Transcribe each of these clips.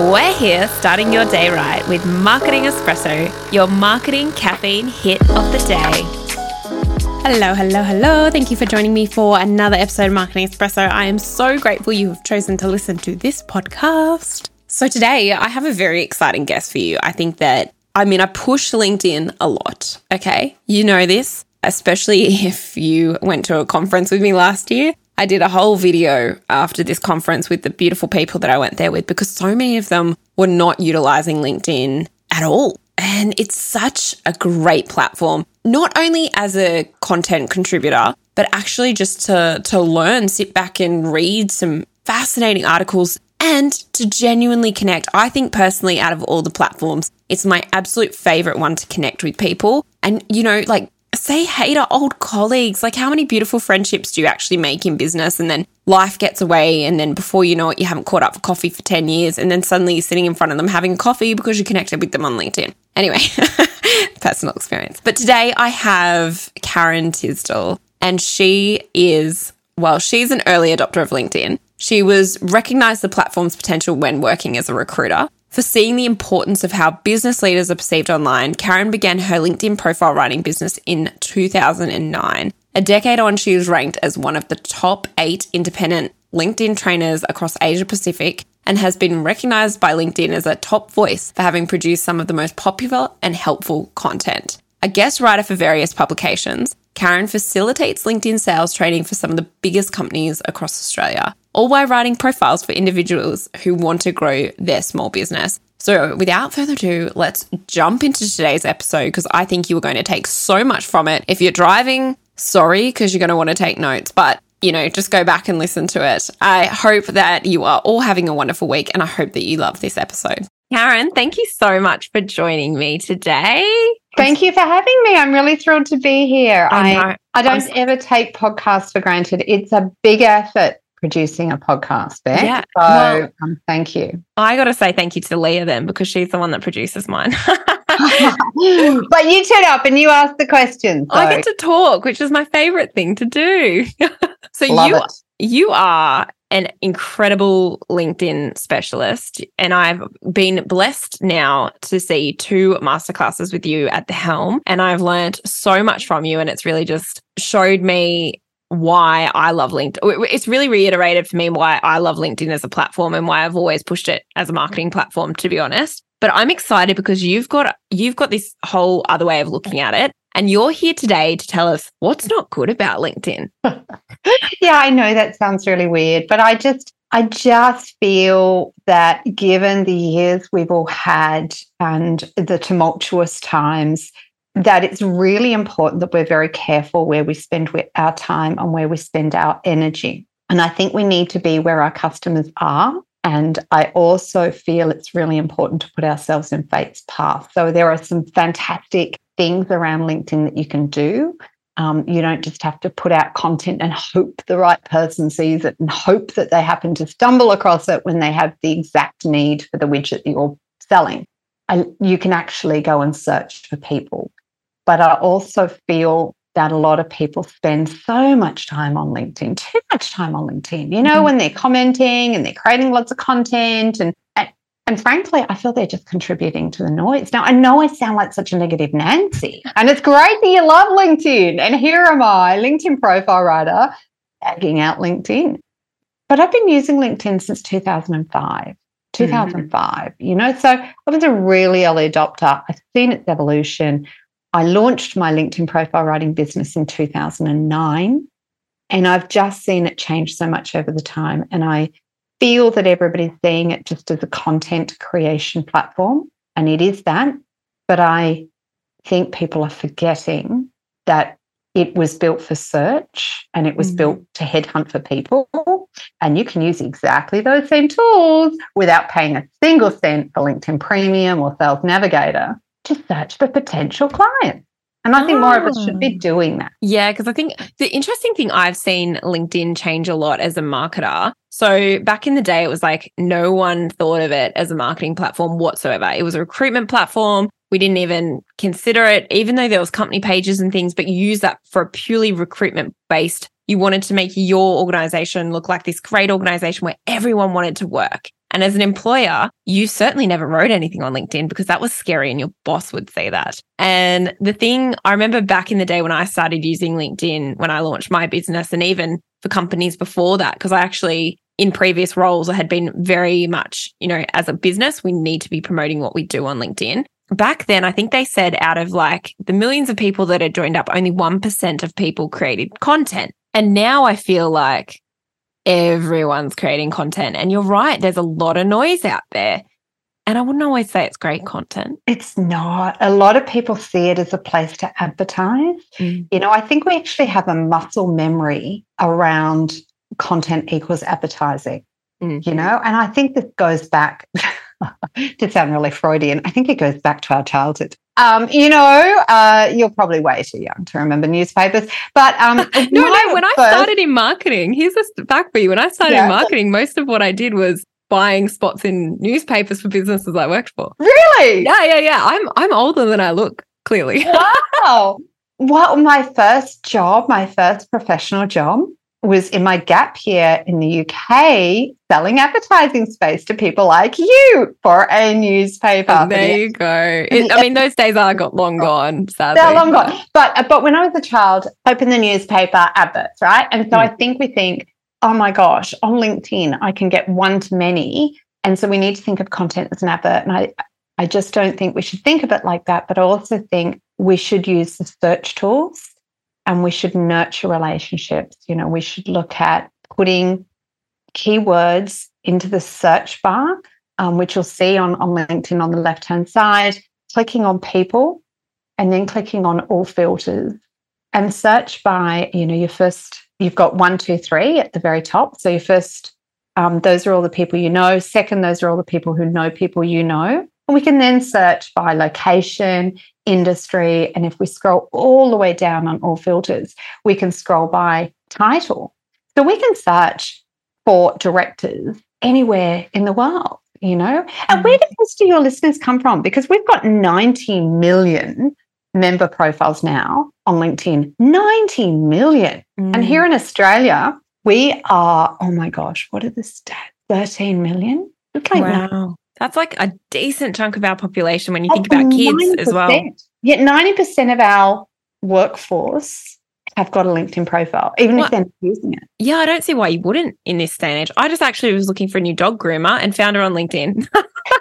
We're here starting your day right with Marketing Espresso, your marketing caffeine hit of the day. Hello, hello, hello. Thank you for joining me for another episode of Marketing Espresso. I am so grateful you have chosen to listen to this podcast. So, today I have a very exciting guest for you. I think that, I mean, I push LinkedIn a lot, okay? You know this, especially if you went to a conference with me last year. I did a whole video after this conference with the beautiful people that I went there with because so many of them were not utilizing LinkedIn at all. And it's such a great platform, not only as a content contributor, but actually just to, to learn, sit back and read some fascinating articles and to genuinely connect. I think personally, out of all the platforms, it's my absolute favorite one to connect with people. And, you know, like say hey to old colleagues. Like, how many beautiful friendships do you actually make in business? And then life gets away. And then before you know it, you haven't caught up for coffee for 10 years. And then suddenly you're sitting in front of them having coffee because you connected with them on LinkedIn. Anyway, personal experience. But today I have Karen Tisdell, and she is, well, she's an early adopter of LinkedIn. She was recognized the platform's potential when working as a recruiter. For seeing the importance of how business leaders are perceived online, Karen began her LinkedIn profile writing business in 2009. A decade on, she was ranked as one of the top eight independent LinkedIn trainers across Asia Pacific and has been recognized by LinkedIn as a top voice for having produced some of the most popular and helpful content. A guest writer for various publications, Karen facilitates LinkedIn sales training for some of the biggest companies across Australia all by writing profiles for individuals who want to grow their small business. So, without further ado, let's jump into today's episode because I think you are going to take so much from it. If you're driving, sorry, because you're going to want to take notes, but you know, just go back and listen to it. I hope that you are all having a wonderful week and I hope that you love this episode. Karen, thank you so much for joining me today. Thank you for having me. I'm really thrilled to be here. I, I, I don't ever take podcasts for granted. It's a big effort producing a podcast, Beck. Yeah. So well, um, thank you. I got to say thank you to Leah then because she's the one that produces mine. but you turn up and you ask the questions. So. I get to talk, which is my favorite thing to do. so Love you it. You are an incredible LinkedIn specialist. And I've been blessed now to see two masterclasses with you at the helm. And I've learned so much from you. And it's really just showed me why I love LinkedIn. It's really reiterated for me why I love LinkedIn as a platform and why I've always pushed it as a marketing platform, to be honest. But I'm excited because you've got you've got this whole other way of looking at it. And you're here today to tell us what's not good about LinkedIn. yeah, I know that sounds really weird, but I just I just feel that given the years we've all had and the tumultuous times, that it's really important that we're very careful where we spend our time and where we spend our energy. And I think we need to be where our customers are. And I also feel it's really important to put ourselves in fate's path. So there are some fantastic things around LinkedIn that you can do. Um, you don't just have to put out content and hope the right person sees it and hope that they happen to stumble across it when they have the exact need for the widget that you're selling. And you can actually go and search for people but I also feel that a lot of people spend so much time on LinkedIn, too much time on LinkedIn, you know, mm-hmm. when they're commenting and they're creating lots of content. And, and, and frankly, I feel they're just contributing to the noise. Now, I know I sound like such a negative Nancy, and it's great that you love LinkedIn. And here am I, LinkedIn profile writer, bagging out LinkedIn. But I've been using LinkedIn since 2005. 2005, mm-hmm. you know, so I was a really early adopter. I've seen its evolution. I launched my LinkedIn profile writing business in 2009, and I've just seen it change so much over the time. And I feel that everybody's seeing it just as a content creation platform, and it is that. But I think people are forgetting that it was built for search and it was mm-hmm. built to headhunt for people. And you can use exactly those same tools without paying a single cent for LinkedIn Premium or Sales Navigator to search for potential clients. And I think oh. more of us should be ah. doing that. Yeah, because I think the interesting thing I've seen LinkedIn change a lot as a marketer. So back in the day, it was like no one thought of it as a marketing platform whatsoever. It was a recruitment platform. We didn't even consider it, even though there was company pages and things, but you use that for a purely recruitment based. You wanted to make your organization look like this great organization where everyone wanted to work. And as an employer, you certainly never wrote anything on LinkedIn because that was scary and your boss would say that. And the thing I remember back in the day when I started using LinkedIn, when I launched my business and even for companies before that, because I actually in previous roles, I had been very much, you know, as a business, we need to be promoting what we do on LinkedIn. Back then, I think they said out of like the millions of people that had joined up, only 1% of people created content. And now I feel like everyone's creating content. And you're right, there's a lot of noise out there. And I wouldn't always say it's great content. It's not. A lot of people see it as a place to advertise. Mm. You know, I think we actually have a muscle memory around content equals advertising, mm. you know, and I think this goes back. to sound really Freudian, I think it goes back to our childhood. Um, you know, uh, you're probably way too young to remember newspapers. But um, no, no. When first... I started in marketing, here's a fact for you. When I started yeah. in marketing, most of what I did was buying spots in newspapers for businesses I worked for. Really? Yeah, yeah, yeah. I'm I'm older than I look. Clearly. Wow. well, my first job, my first professional job, was in my gap year in the UK selling advertising space to people like you for a newspaper. Oh, there you go. It, I mean, those days are got long gone, sadly. They're long gone. But uh, but when I was a child, open the newspaper adverts, right? And so mm. I think we think, oh my gosh, on LinkedIn, I can get one to many. And so we need to think of content as an advert. And I, I just don't think we should think of it like that. But I also think we should use the search tools and we should nurture relationships. You know, we should look at putting keywords into the search bar, um, which you'll see on, on LinkedIn on the left hand side, clicking on people, and then clicking on all filters and search by, you know, your first, you've got one, two, three at the very top. So your first, um, those are all the people you know. Second, those are all the people who know people you know. And we can then search by location, industry. And if we scroll all the way down on all filters, we can scroll by title. So we can search for directors anywhere in the world, you know? And where mm. do most of your listeners come from? Because we've got 90 million member profiles now on LinkedIn. 90 million. Mm. And here in Australia, we are, oh my gosh, what are the stats? 13 million? Like wow. That's like a decent chunk of our population when you oh, think about kids as well. Yet 90% of our workforce have got a LinkedIn profile, even well, if they're not using it. Yeah, I don't see why you wouldn't in this day and age. I just actually was looking for a new dog groomer and found her on LinkedIn.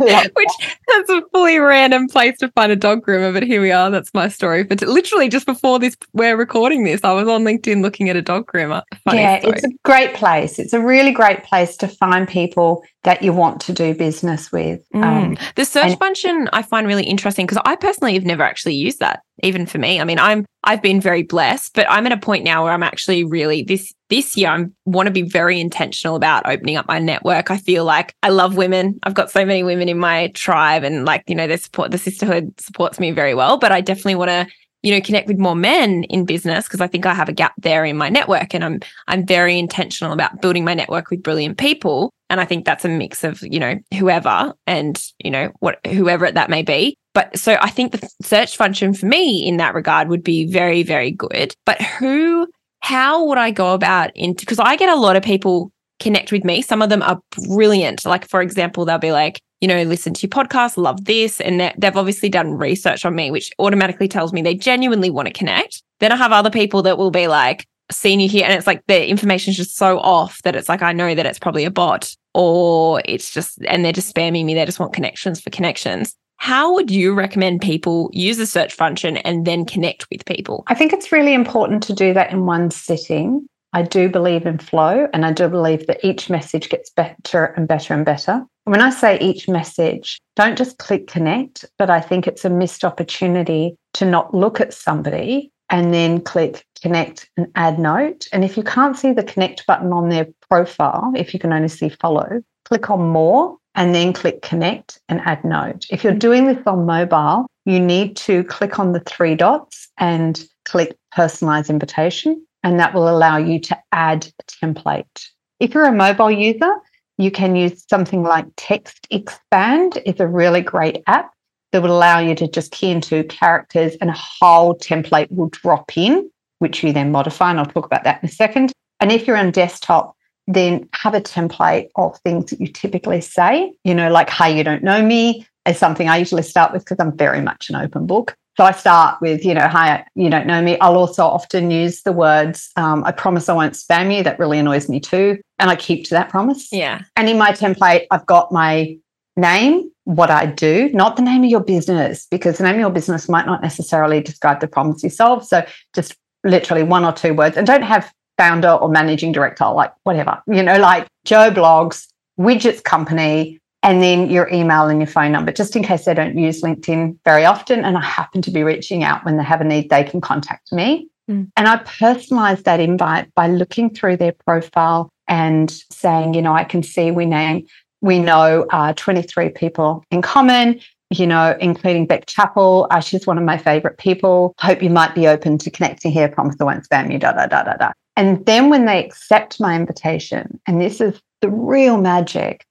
Which that's a fully random place to find a dog groomer, but here we are. That's my story. But literally just before this, we're recording this, I was on LinkedIn looking at a dog groomer. Funny yeah, story. it's a great place. It's a really great place to find people that you want to do business with. Mm. Um, the search and- function I find really interesting because I personally have never actually used that. Even for me, I mean, I'm I've been very blessed, but I'm at a point now where I'm actually really this this year I want to be very intentional about opening up my network. I feel like I love women. I've got so many women in my tribe, and like you know, the support the sisterhood supports me very well. But I definitely want to you know connect with more men in business because I think I have a gap there in my network, and I'm I'm very intentional about building my network with brilliant people. And I think that's a mix of, you know, whoever and, you know, what whoever that may be. But so I think the search function for me in that regard would be very, very good. But who, how would I go about into, because I get a lot of people connect with me. Some of them are brilliant. Like, for example, they'll be like, you know, listen to your podcast, love this. And they've obviously done research on me, which automatically tells me they genuinely want to connect. Then I have other people that will be like, seen you here and it's like the information is just so off that it's like I know that it's probably a bot or it's just and they're just spamming me they just want connections for connections how would you recommend people use the search function and then connect with people? I think it's really important to do that in one sitting. I do believe in flow and I do believe that each message gets better and better and better. When I say each message, don't just click connect, but I think it's a missed opportunity to not look at somebody and then click connect and add note. And if you can't see the connect button on their profile, if you can only see follow, click on more and then click connect and add note. If you're doing this on mobile, you need to click on the three dots and click personalize invitation, and that will allow you to add a template. If you're a mobile user, you can use something like Text Expand. It's a really great app that will allow you to just key into characters and a whole template will drop in, which you then modify. And I'll talk about that in a second. And if you're on desktop, then have a template of things that you typically say, you know, like, hey, you don't know me is something I usually start with because I'm very much an open book. So I start with, you know, hi, you don't know me. I'll also often use the words, um, I promise I won't spam you. That really annoys me too. And I keep to that promise. Yeah. And in my template, I've got my name, what I do, not the name of your business, because the name of your business might not necessarily describe the problems you solve. So just literally one or two words and don't have founder or managing director, like whatever, you know, like Joe Bloggs, widgets company, and then your email and your phone number, just in case they don't use LinkedIn very often. And I happen to be reaching out when they have a need, they can contact me. Mm. And I personalize that invite by looking through their profile and saying, you know, I can see we name, we know uh, 23 people in common, you know, including Beck Chappell. Uh, she's one of my favorite people. Hope you might be open to connecting here. Promise I won't spam you, da, da, da, da, da. And then when they accept my invitation, and this is the real magic,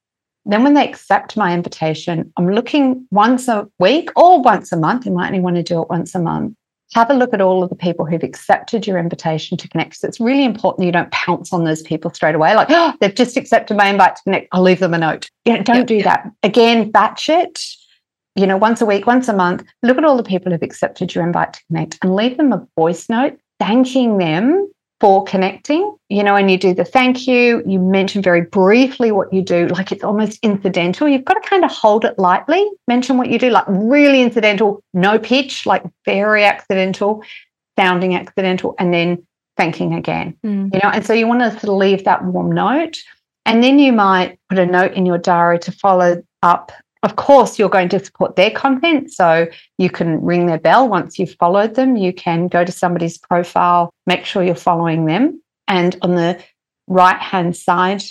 then, when they accept my invitation, I'm looking once a week or once a month. You might only want to do it once a month. Have a look at all of the people who've accepted your invitation to connect. So it's really important you don't pounce on those people straight away. Like, oh, they've just accepted my invite to connect. I'll leave them a note. You know, don't yep, do yep. that. Again, batch it. You know, once a week, once a month. Look at all the people who've accepted your invite to connect and leave them a voice note thanking them for connecting, you know, and you do the thank you, you mention very briefly what you do, like it's almost incidental. You've got to kind of hold it lightly, mention what you do, like really incidental, no pitch, like very accidental, sounding accidental, and then thanking again, mm. you know. And so you want to sort of leave that warm note. And then you might put a note in your diary to follow up of course, you're going to support their content. So you can ring their bell once you've followed them. You can go to somebody's profile, make sure you're following them. And on the right hand side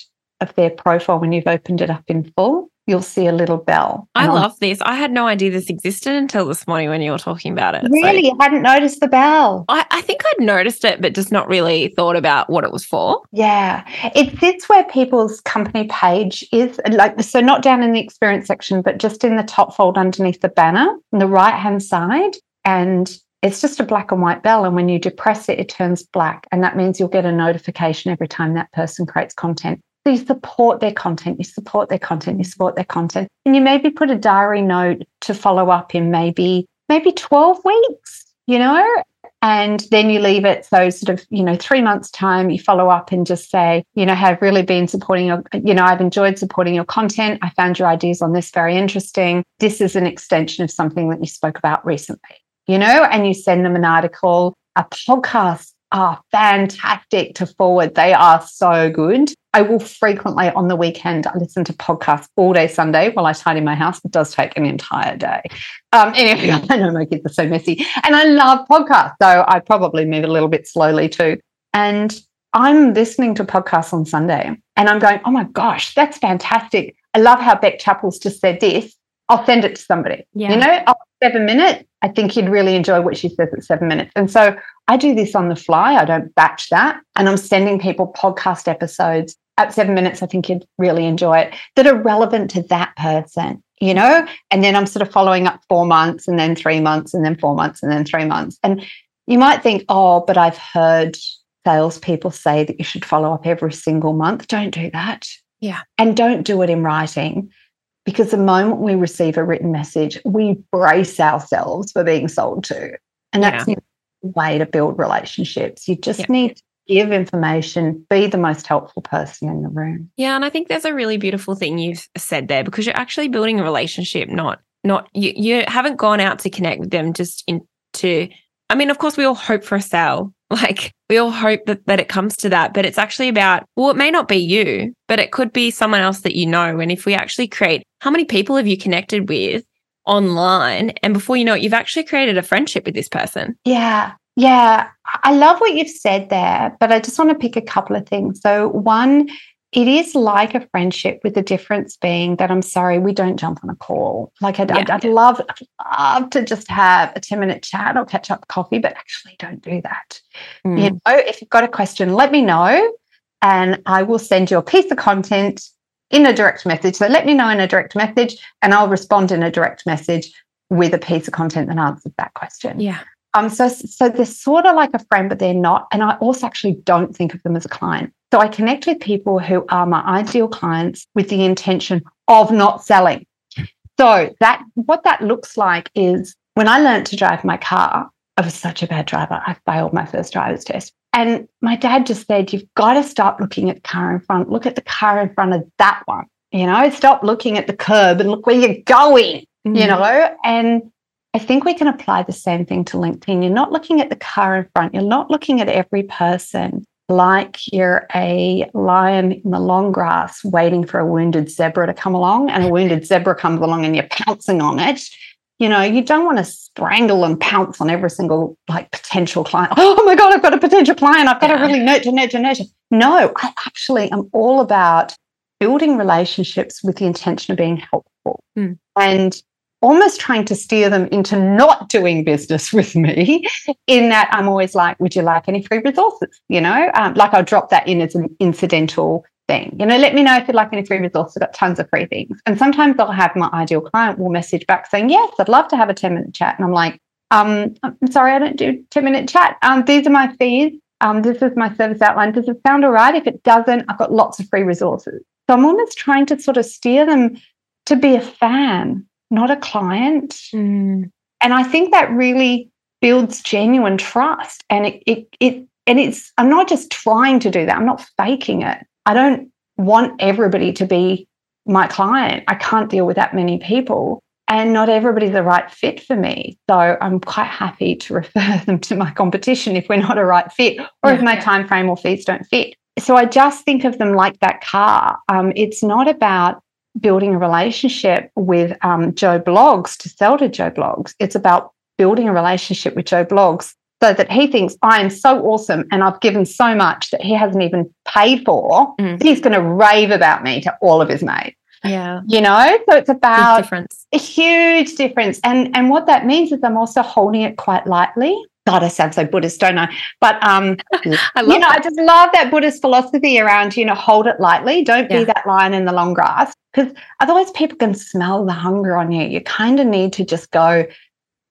of their profile, when you've opened it up in full, you'll see a little bell. I love this. I had no idea this existed until this morning when you were talking about it. Really? So, you hadn't noticed the bell? I, I, think I'd noticed it, but just not really thought about what it was for. Yeah. It sits where people's company page is. Like so not down in the experience section, but just in the top fold underneath the banner on the right hand side. And it's just a black and white bell. And when you depress it, it turns black. And that means you'll get a notification every time that person creates content. So you support their content, you support their content, you support their content. And you maybe put a diary note to follow up in maybe, maybe 12 weeks, you know? And then you leave it. So sort of, you know, three months time, you follow up and just say, you know, have really been supporting your, you know, I've enjoyed supporting your content. I found your ideas on this very interesting. This is an extension of something that you spoke about recently, you know, and you send them an article, a podcast are fantastic to forward. They are so good. I will frequently on the weekend I listen to podcasts all day Sunday while I tidy my house. It does take an entire day. Um, anyway, I know my kids are so messy, and I love podcasts, so I probably move a little bit slowly too. And I'm listening to podcasts on Sunday, and I'm going, "Oh my gosh, that's fantastic! I love how Beck Chappell's just said this. I'll send it to somebody. Yeah. You know, oh, seven minutes. I think you'd really enjoy what she says at seven minutes. And so I do this on the fly. I don't batch that. And I'm sending people podcast episodes at seven minutes. I think you'd really enjoy it that are relevant to that person, you know? And then I'm sort of following up four months and then three months and then four months and then three months. And you might think, oh, but I've heard salespeople say that you should follow up every single month. Don't do that. Yeah. And don't do it in writing because the moment we receive a written message, we brace ourselves for being sold to. And that's yeah. the way to build relationships. You just yeah. need to give information, be the most helpful person in the room. Yeah. And I think there's a really beautiful thing you've said there because you're actually building a relationship, not not you you haven't gone out to connect with them just into I mean, of course, we all hope for a sale. Like we all hope that, that it comes to that, but it's actually about, well, it may not be you, but it could be someone else that you know. And if we actually create, how many people have you connected with online? And before you know it, you've actually created a friendship with this person. Yeah. Yeah. I love what you've said there, but I just want to pick a couple of things. So, one, it is like a friendship with the difference being that I'm sorry, we don't jump on a call. Like I'd, yeah, I'd, I'd love, I'd love to just have a 10 minute chat or catch up coffee, but actually don't do that. Mm. You know, if you've got a question, let me know and I will send you a piece of content in a direct message. So let me know in a direct message and I'll respond in a direct message with a piece of content that answers that question. Yeah. Um, so so they're sort of like a friend, but they're not. And I also actually don't think of them as a client. So I connect with people who are my ideal clients with the intention of not selling. So that what that looks like is when I learned to drive my car, I was such a bad driver. I failed my first driver's test. And my dad just said, You've got to stop looking at the car in front. Look at the car in front of that one. You know, stop looking at the curb and look where you're going, mm-hmm. you know? And I think we can apply the same thing to LinkedIn. You're not looking at the car in front, you're not looking at every person like you're a lion in the long grass waiting for a wounded zebra to come along, and a wounded zebra comes along and you're pouncing on it you know, you don't want to strangle and pounce on every single like potential client. Oh my God, I've got a potential client. I've got yeah. to really nurture, nurture, nurture. No, I actually am all about building relationships with the intention of being helpful mm. and almost trying to steer them into not doing business with me in that I'm always like, would you like any free resources? You know, um, like I'll drop that in as an incidental thing. You know, let me know if you'd like any free resources. I've got tons of free things. And sometimes I'll have my ideal client will message back saying, Yes, I'd love to have a 10 minute chat. And I'm like, um, I'm sorry, I don't do 10 minute chat. Um, these are my fees. Um, this is my service outline. Does it sound all right? If it doesn't, I've got lots of free resources. So I'm almost trying to sort of steer them to be a fan, not a client. Mm. And I think that really builds genuine trust. And it, it, it, and it's, I'm not just trying to do that. I'm not faking it. I don't want everybody to be my client. I can't deal with that many people. And not everybody's the right fit for me. So I'm quite happy to refer them to my competition if we're not a right fit or yeah, if my time frame or fees don't fit. So I just think of them like that car. Um, it's not about building a relationship with um, Joe Bloggs to sell to Joe Bloggs. It's about building a relationship with Joe Bloggs so that he thinks I am so awesome and I've given so much that he hasn't even paid for. Mm. He's going to rave about me to all of his mates. Yeah. You know, so it's about difference. a huge difference. And and what that means is I'm also holding it quite lightly. God, I sound so Buddhist, don't I? But um, I you know, that. I just love that Buddhist philosophy around, you know, hold it lightly. Don't yeah. be that lion in the long grass. Because otherwise people can smell the hunger on you. You kind of need to just go,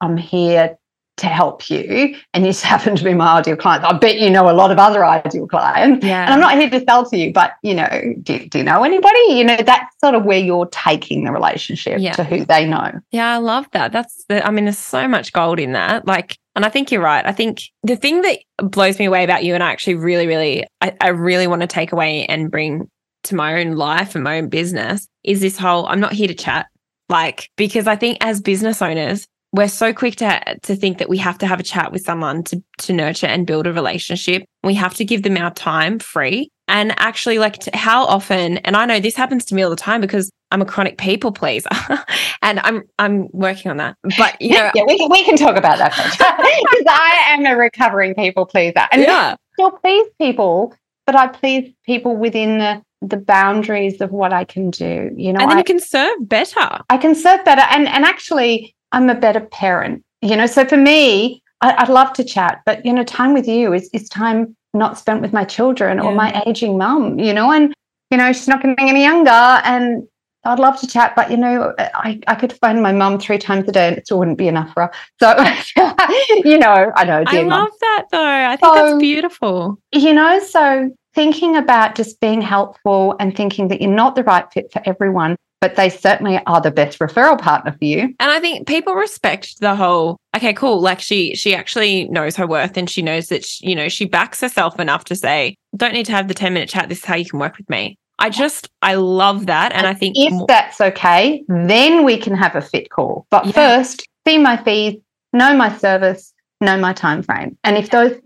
I'm here to help you and you just happen to be my ideal client. I bet you know a lot of other ideal clients. Yeah. And I'm not here to sell to you, but you know, do, do you know anybody? You know, that's sort of where you're taking the relationship yeah. to who they know. Yeah, I love that. That's the, I mean, there's so much gold in that. Like, and I think you're right. I think the thing that blows me away about you, and I actually really, really, I, I really want to take away and bring to my own life and my own business is this whole I'm not here to chat. Like, because I think as business owners, we're so quick to to think that we have to have a chat with someone to to nurture and build a relationship. We have to give them our time free. And actually, like, to, how often? And I know this happens to me all the time because I'm a chronic people pleaser, and I'm I'm working on that. But you know, yeah, we can we can talk about that because I am a recovering people pleaser, and yeah, still please people, but I please people within the the boundaries of what I can do. You know, and then I, you can serve better. I can serve better, and and actually, I'm a better parent. You know, so for me, I, would love to chat, but you know, time with you is is time not spent with my children yeah. or my aging mum. You know, and you know she's not getting any younger, and I'd love to chat, but you know, I, I could phone my mum three times a day and it still wouldn't be enough for her. So, you know, I know. I love mum. that though. I think so, that's beautiful. You know, so thinking about just being helpful and thinking that you're not the right fit for everyone, but they certainly are the best referral partner for you. And I think people respect the whole, okay, cool. Like she, she actually knows her worth and she knows that, she, you know, she backs herself enough to say, don't need to have the 10 minute chat. This is how you can work with me. I just, I love that. And, and I think if more- that's okay, then we can have a fit call. But yeah. first, see my fees, know my service, know my time frame. And if those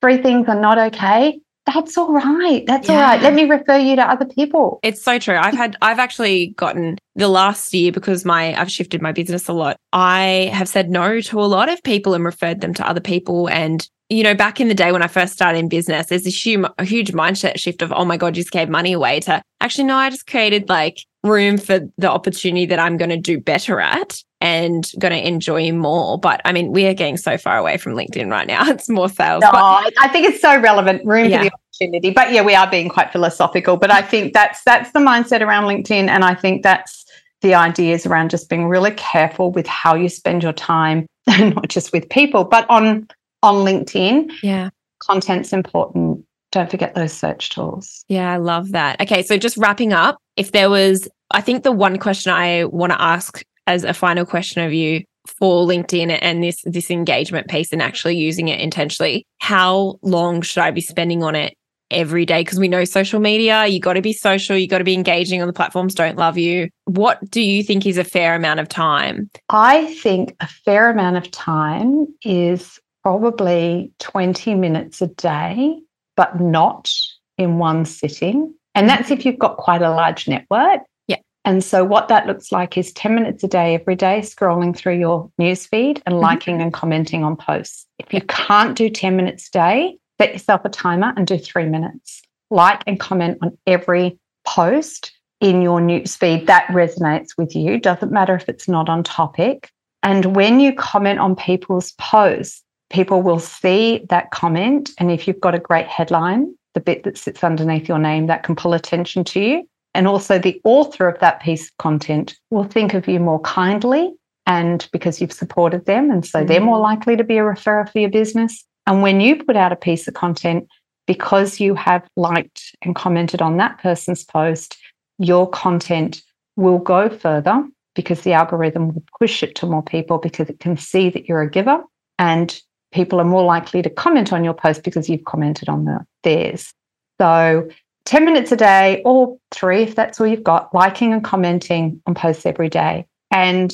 three things are not okay, that's all right. That's yeah. all right. Let me refer you to other people. It's so true. I've had, I've actually gotten the last year because my, I've shifted my business a lot. I have said no to a lot of people and referred them to other people. And, you know, back in the day when I first started in business, there's a huge, a huge mindset shift of, oh my God, you just gave money away to actually, no, I just created like room for the opportunity that I'm going to do better at and going to enjoy more. But I mean, we are getting so far away from LinkedIn right now. It's more sales. No, but, oh, I think it's so relevant. Room yeah. for the opportunity. But yeah, we are being quite philosophical. But I think that's that's the mindset around LinkedIn, and I think that's the ideas around just being really careful with how you spend your time, not just with people, but on on LinkedIn. Yeah. Content's important. Don't forget those search tools. Yeah, I love that. Okay, so just wrapping up, if there was, I think the one question I want to ask as a final question of you for LinkedIn and this this engagement piece and actually using it intentionally, how long should I be spending on it every day? Because we know social media, you got to be social, you got to be engaging on the platforms don't love you. What do you think is a fair amount of time? I think a fair amount of time is probably 20 minutes a day, but not in one sitting. And that's if you've got quite a large network. Yeah. And so what that looks like is 10 minutes a day every day scrolling through your newsfeed and mm-hmm. liking and commenting on posts. If you can't do 10 minutes a day, set yourself a timer and do three minutes. Like and comment on every post in your newsfeed that resonates with you. Doesn't matter if it's not on topic. And when you comment on people's posts, people will see that comment. And if you've got a great headline, the bit that sits underneath your name, that can pull attention to you. And also, the author of that piece of content will think of you more kindly and because you've supported them. And so they're more mm. likely to be a referrer for your business. And when you put out a piece of content, because you have liked and commented on that person's post, your content will go further because the algorithm will push it to more people because it can see that you're a giver and people are more likely to comment on your post because you've commented on the, theirs. So 10 minutes a day or three, if that's all you've got, liking and commenting on posts every day. And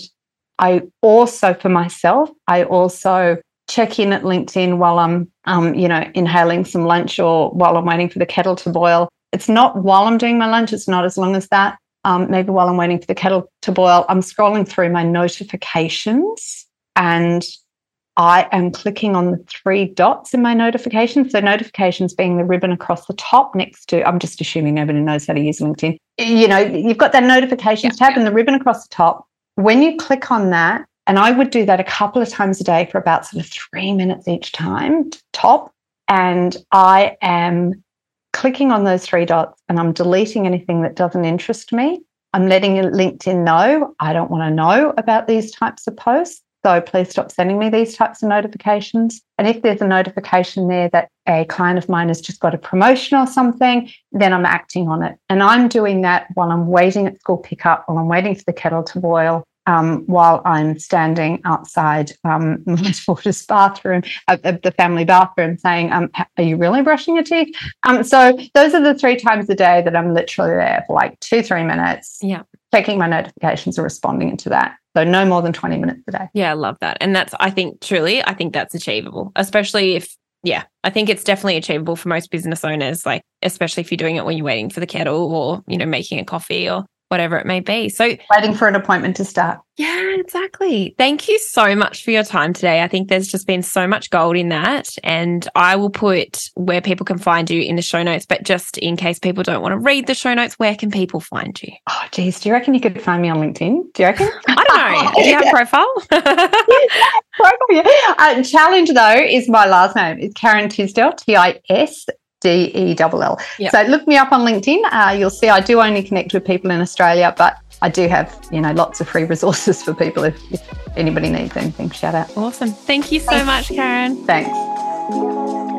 I also, for myself, I also check in at LinkedIn while I'm, um, you know, inhaling some lunch or while I'm waiting for the kettle to boil. It's not while I'm doing my lunch, it's not as long as that. Um, maybe while I'm waiting for the kettle to boil, I'm scrolling through my notifications and I am clicking on the three dots in my notifications. So, notifications being the ribbon across the top next to, I'm just assuming nobody knows how to use LinkedIn. You know, you've got that notifications yeah, tab yeah. and the ribbon across the top. When you click on that, and I would do that a couple of times a day for about sort of three minutes each time, top. And I am clicking on those three dots and I'm deleting anything that doesn't interest me. I'm letting LinkedIn know I don't want to know about these types of posts. So please stop sending me these types of notifications. And if there's a notification there that a client of mine has just got a promotion or something, then I'm acting on it. And I'm doing that while I'm waiting at school pickup, while I'm waiting for the kettle to boil, um, while I'm standing outside um, my daughter's bathroom, uh, the family bathroom, saying, um, "Are you really brushing your teeth?" Um, so those are the three times a day that I'm literally there for like two, three minutes, yeah, checking my notifications or responding to that. So no more than 20 minutes a day. Yeah, I love that. And that's, I think, truly, I think that's achievable, especially if, yeah, I think it's definitely achievable for most business owners, like, especially if you're doing it when you're waiting for the kettle or, you know, making a coffee or whatever it may be. So, waiting for an appointment to start. Yeah, exactly. Thank you so much for your time today. I think there's just been so much gold in that. And I will put where people can find you in the show notes. But just in case people don't want to read the show notes, where can people find you? Oh, geez. Do you reckon you could find me on LinkedIn? Do you reckon? I don't know. Do you have a profile? profile yeah. uh, challenge, though, is my last name. It's Karen Tisdell, T I S D E L L. So look me up on LinkedIn. Uh, you'll see I do only connect with people in Australia, but I do have you know lots of free resources for people if, if anybody needs anything. Shout out. Awesome. Thank you so Thanks. much, Karen. Thanks.